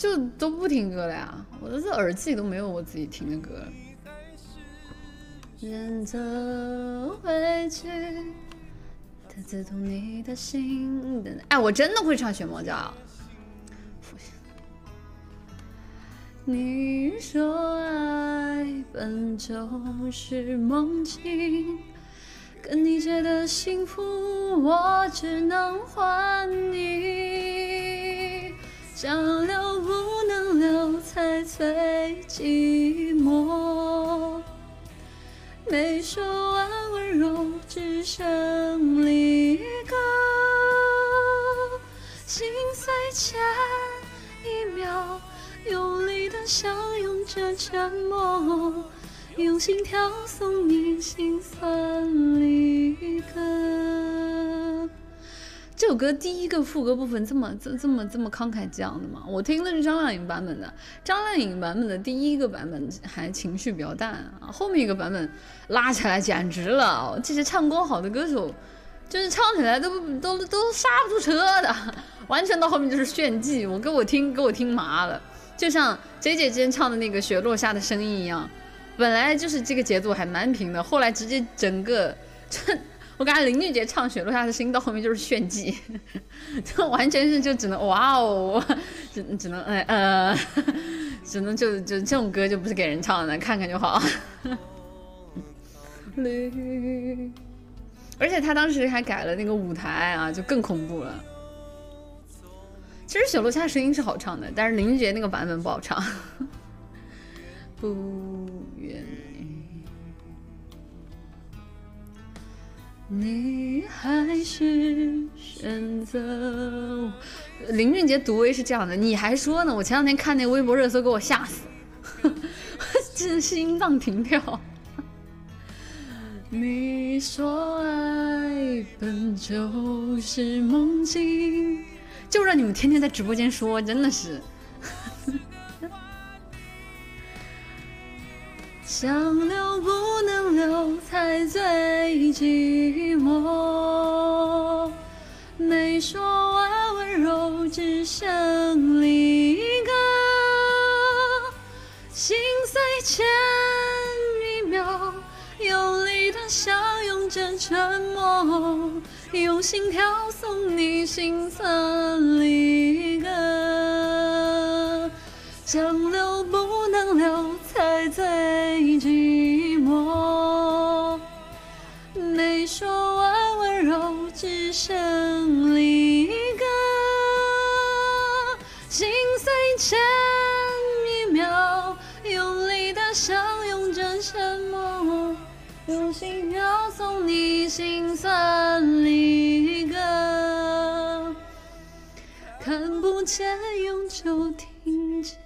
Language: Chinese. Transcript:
就都不听歌了呀，我的这耳机里都没有我自己听的歌了。选择回去，它刺痛你的心的。哎，我真的会唱《雪猫叫》。你说爱本就是梦境，跟你借的幸福我只能还你。想留不能留，才最寂寞。没说完温柔，只剩离歌。心碎前一秒，用力的相拥着沉默，用心跳送你心酸离歌。这首歌第一个副歌部分这么这这么这么慷慨激昂的吗？我听的是张靓颖版本的，张靓颖版本的第一个版本还情绪比较淡啊，后面一个版本拉起来简直了，这些唱功好的歌手，就是唱起来都都都刹不住车的，完全到后面就是炫技，我给我听给我听麻了，就像 J J 之前唱的那个雪落下的声音一样，本来就是这个节奏还蛮平的，后来直接整个这。我感觉林俊杰唱《雪落下的心》到后面就是炫技，就完全是就只能哇哦，只只能哎呃，只能 就就这种歌就不是给人唱的，看看就好。而且他当时还改了那个舞台啊，就更恐怖了。其实《雪落下的声音》是好唱的，但是林俊杰那个版本不好唱。不愿。你还是选择林俊杰独威是这样的，你还说呢？我前两天看那微博热搜，给我吓死，真心脏停跳。你说爱本就是梦境，就让你们天天在直播间说，真的是。想留不能最寂寞。没说完温柔，只剩离歌。心碎前一秒，用力的相拥着沉默，用心跳送你心酸离歌。想留相拥着沉默，用心跳送你心酸离歌。看不见，永久听见。